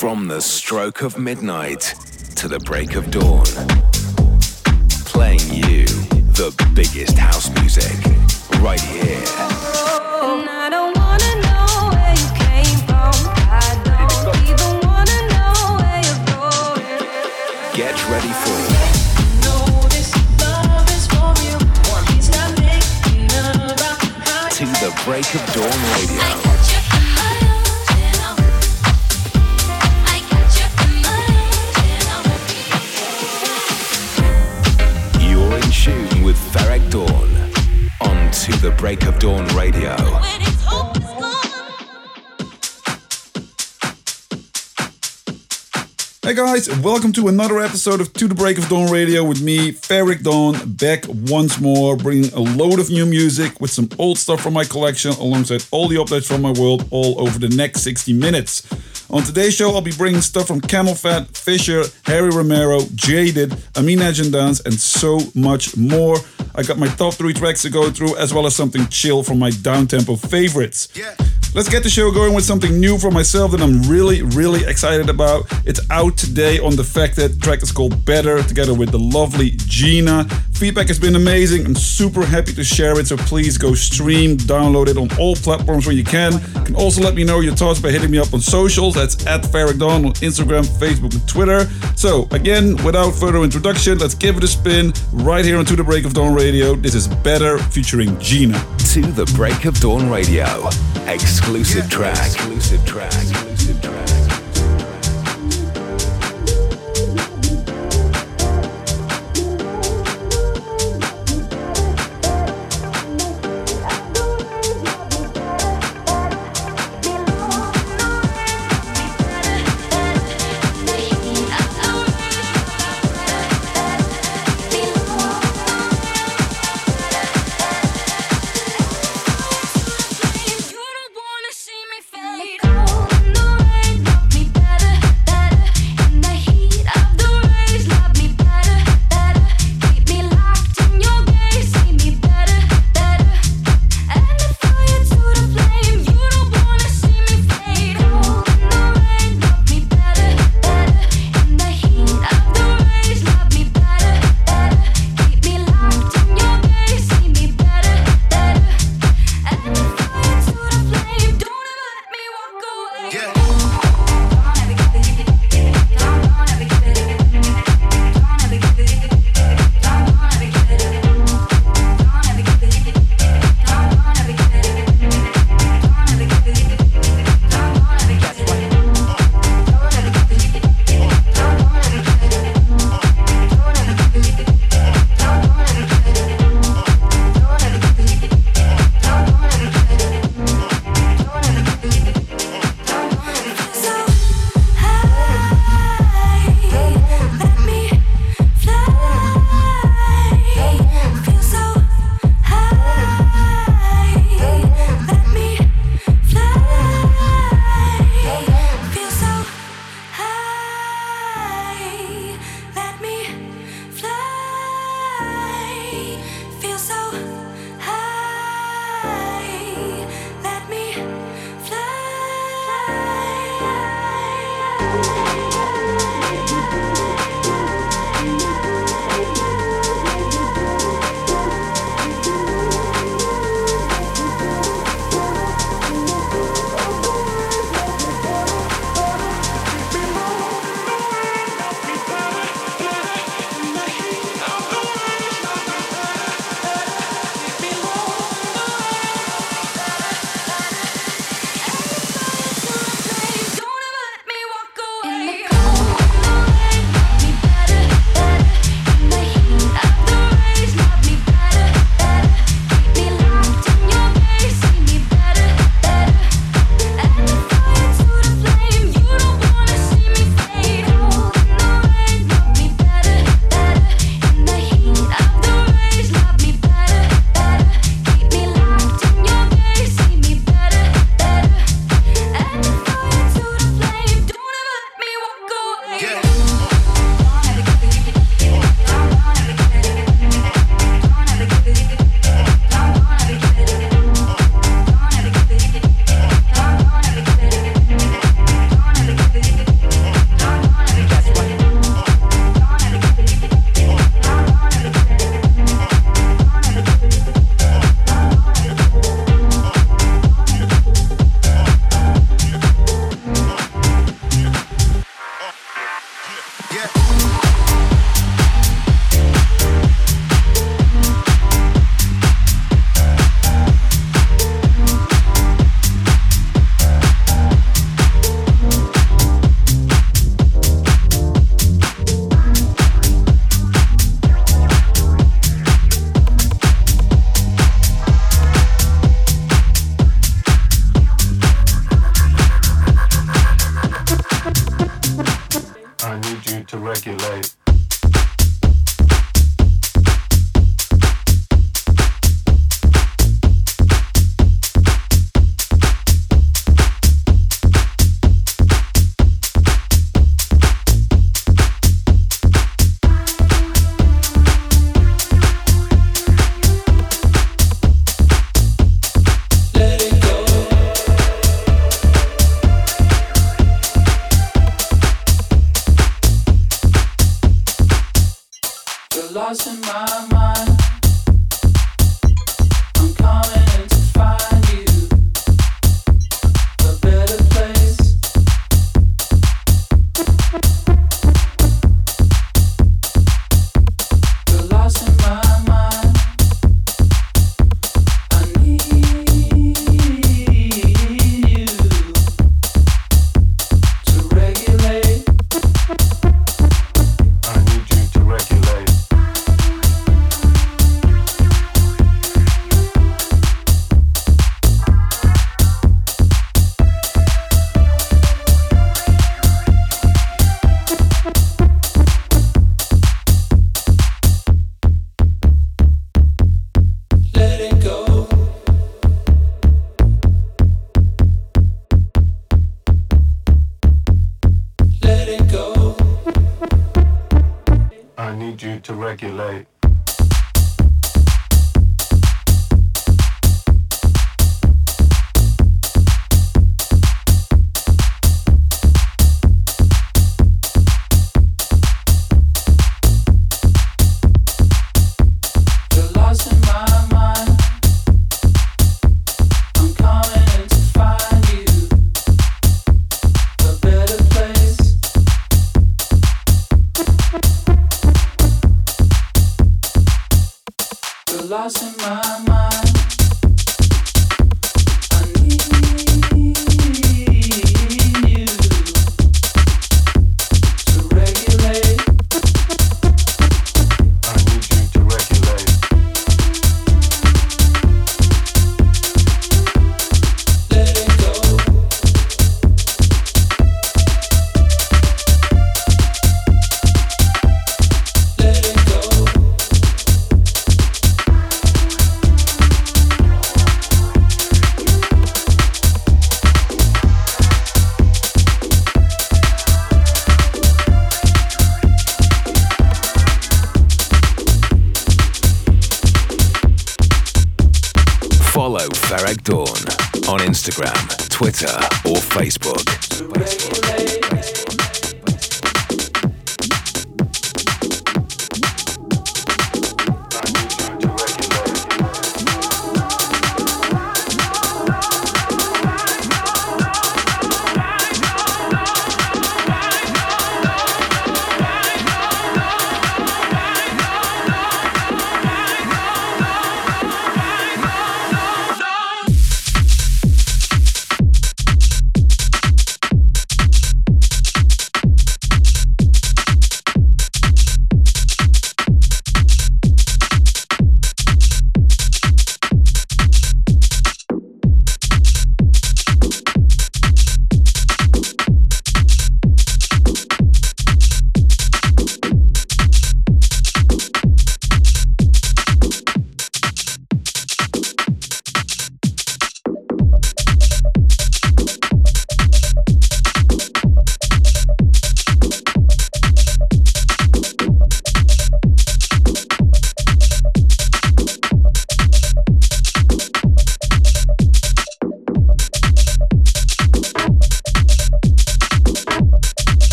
From the stroke of midnight to the break of dawn. Playing you the biggest house music right here. Get ready for it. to the break of dawn radio. In with Ferreck Dawn on To the Break of Dawn Radio. Hey guys, welcome to another episode of To the Break of Dawn Radio with me, Ferreck Dawn, back once more, bringing a load of new music with some old stuff from my collection alongside all the updates from my world all over the next 60 minutes. On today's show, I'll be bringing stuff from CamelPhat, Fisher, Harry Romero, Jaded, Amine Dance, and so much more. I got my top three tracks to go through, as well as something chill from my downtempo favorites. Yeah. Let's get the show going with something new for myself that I'm really, really excited about. It's out today on Defected that track is called Better, together with the lovely Jena. Feedback has been amazing. I'm super happy to share it, so please go stream, download it on all platforms where you can. You can also let me know your thoughts by hitting me up on socials. That's at Ferreck Dawn on Instagram, Facebook, and Twitter. So, again, without further introduction, let's give it a spin right here on To the Break of Dawn Radio. This is Better featuring Jena. To the Break of Dawn Radio. Exclusive track. Exclusive track.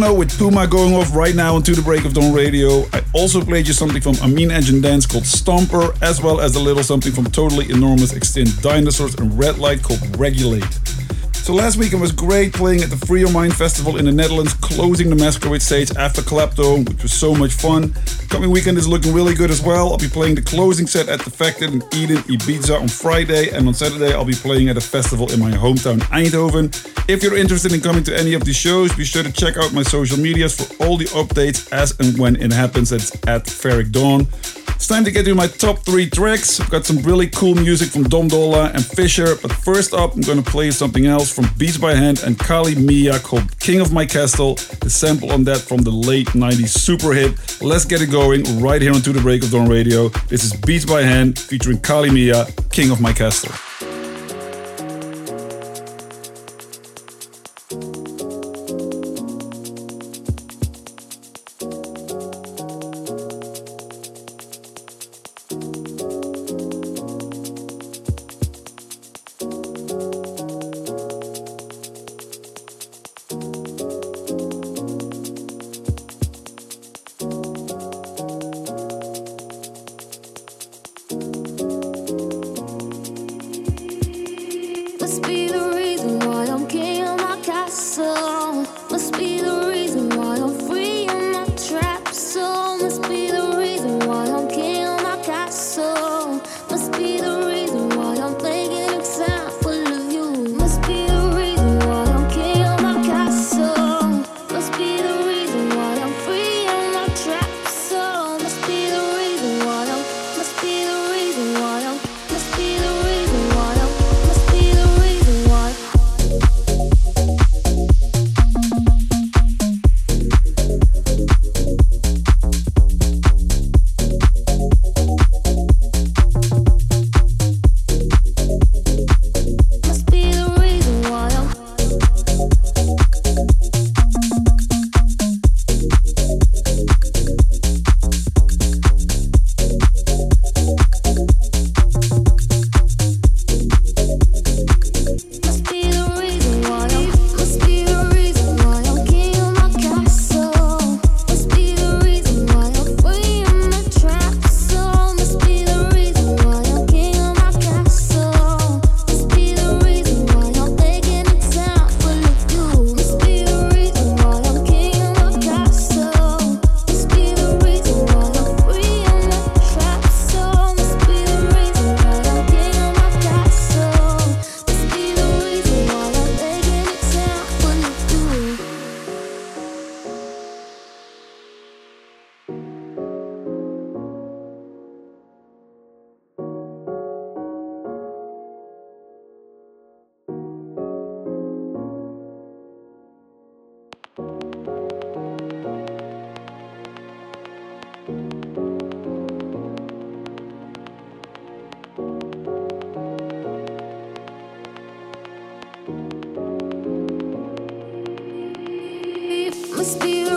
With Poema going off right now onto the break of dawn radio. I also played you something from Amine Edge and Dance called Stomper, as well as a little something from Totally Enormous Extinct Dinosaurs and Redlight called Regulate. So last weekend was great playing at the Free Your Mind Festival in the Netherlands, closing the Masquerade stage after Claptone, which was so much fun. Coming weekend is looking really good as well. I'll be playing the closing set at Defected in Eden, Ibiza on Friday, and on Saturday I'll be playing at a festival in my hometown Eindhoven. If you're interested in coming to any of these shows, be sure to check out my social medias for all the updates as and when it happens. That's at Ferreck Dawn. It's time to get to my top three tracks. I've got some really cool music from Dom Dolla and Fisher, but first up, I'm to play something else from Beatsbyhand and Kali Mija called King of My Castle. The sample on that from the late 90s super hit. Let's get it going right here on To the Break of Dawn Radio. This is Beatsbyhand featuring Kali Mija, King of My Castle. just be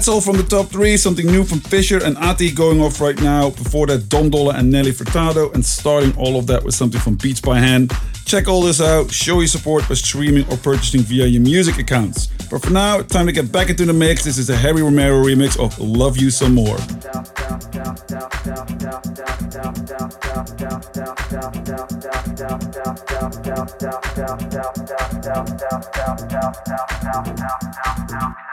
That's all from the top three. Something new from Fisher and Ati going off right now. Before that, Dom Dolla and Nelly Furtado, and starting all of that with something from Beatsbyhand. Check all this out. Show your support by streaming or purchasing via your music accounts. But for now, time to get back into the mix. This is a Harry Romero remix of Love You Some More.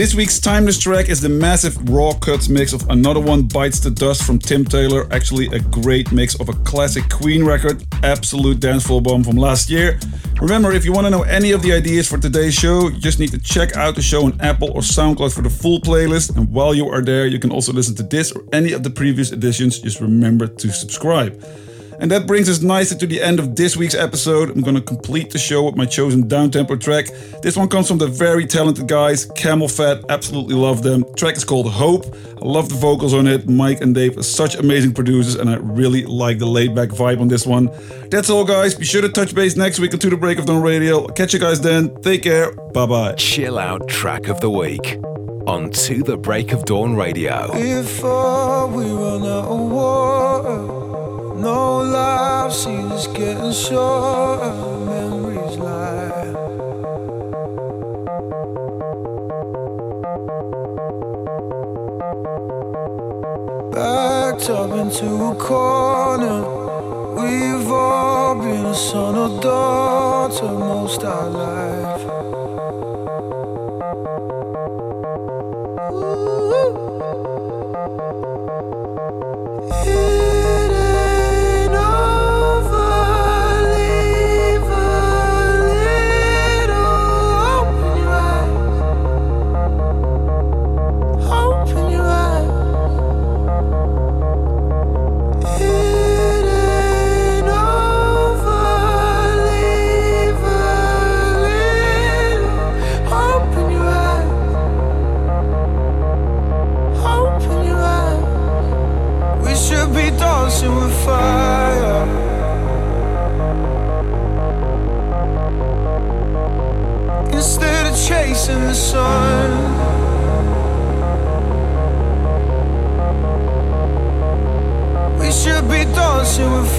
This week's timeless track is the massive raw cuts mix of Another One Bites the Dust from Tim Taylor. Actually, a great mix of a classic Queen record, absolute dancefloor bomb from last year. Remember, if you want to know any of the ideas for today's show, you just need to check out the show on Apple or SoundCloud for the full playlist. And while you are there, you can also listen to this or any of the previous editions. Just remember to subscribe. And that brings us nicely to the end of this week's episode. I'm gonna complete the show with my chosen downtempo track. This one comes from the very talented guys, CamelPhat, Absolutely love them. The track is called Hope. I love the vocals on it. Mike and Dave are such amazing producers, and I really like the laid back vibe on this one. That's all, guys. Be sure to touch base next week on To the Break of Dawn Radio. I'll catch you guys then. Take care. Bye bye. Chill out track of the week on To the Break of Dawn Radio. Before we run out of water. No life seems getting shorter, memories lie. Backed up into a corner. We've all been a son or daughter most our life.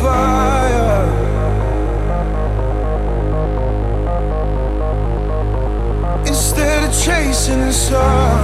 fire. Instead of chasing the sun.